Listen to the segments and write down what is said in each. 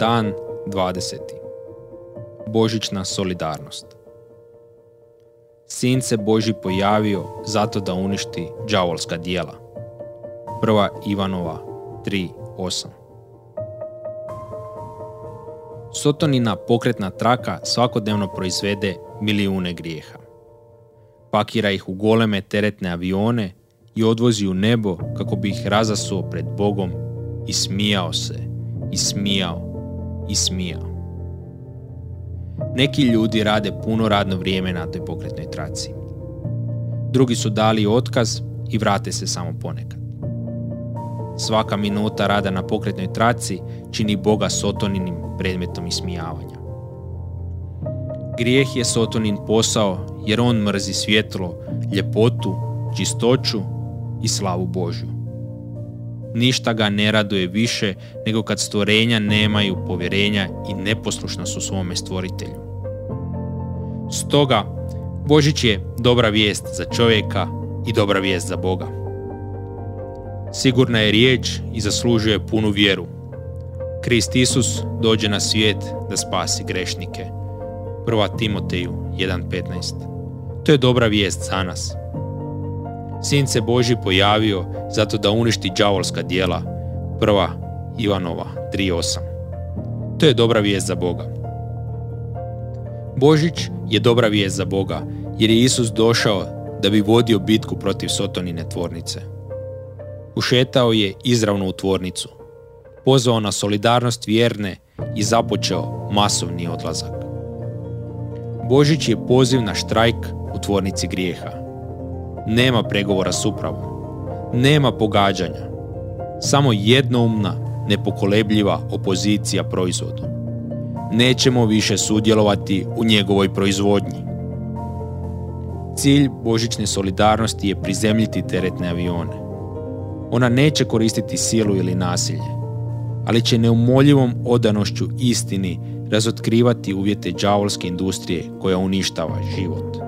Dan 20. Božićna solidarnost. Sin se Boži pojavio zato da uništi đavolska dijela. Prva Ivanova 3.8 Sotonina pokretna traka svakodnevno proizvede milijune grijeha. Pakira ih u goleme teretne avione i odvozi u nebo kako bi ih razasuo pred Bogom i smijao se, i smijao, i smijao. Neki ljudi rade puno radno vrijeme na toj pokretnoj traci. Drugi su dali otkaz i vrate se samo ponekad. Svaka minuta rada na pokretnoj traci čini Boga sotoninim predmetom ismijavanja. Grijeh je sotonin posao jer on mrzi svjetlo, ljepotu, čistoću i slavu Božju. Ništa ga ne raduje više nego kad stvorenja nemaju povjerenja i neposlušna su svome stvoritelju. Stoga, Božić je dobra vijest za čovjeka i dobra vijest za Boga. Sigurna je riječ i zaslužuje punu vjeru. Krist Isus dođe na svijet da spasi grešnike. 1. Timoteju 1.15 To je dobra vijest za nas. Sin se Boži pojavio zato da uništi đavolska dijela. Prva Ivanova 3.8 To je dobra vijest za Boga. Božić je dobra vijest za Boga jer je Isus došao da bi vodio bitku protiv Sotonine tvornice. Ušetao je izravno u tvornicu, pozvao na solidarnost vjerne i započeo masovni odlazak. Božić je poziv na štrajk u tvornici grijeha nema pregovora s upravom. Nema pogađanja. Samo jednoumna, nepokolebljiva opozicija proizvodu. Nećemo više sudjelovati u njegovoj proizvodnji. Cilj božićne solidarnosti je prizemljiti teretne avione. Ona neće koristiti silu ili nasilje, ali će neumoljivom odanošću istini razotkrivati uvjete đavolske industrije koja uništava život.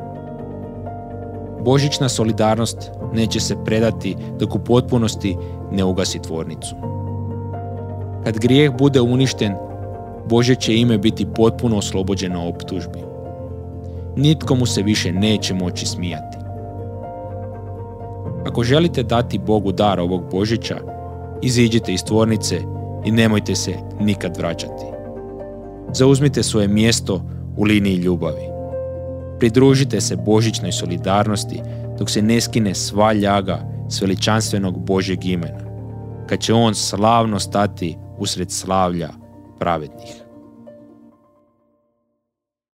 Božićna solidarnost neće se predati dok u potpunosti ne ugasi tvornicu. Kad grijeh bude uništen, Bože će ime biti potpuno oslobođeno optužbi. Nitko mu se više neće moći smijati. Ako želite dati Bogu dar ovog Božića, iziđite iz tvornice i nemojte se nikad vraćati. Zauzmite svoje mjesto u liniji ljubavi. Pridružite se božićnoj solidarnosti dok se ne skine sva ljaga s veličanstvenog Božjeg imena, kad će on slavno stati usred slavlja pravednih.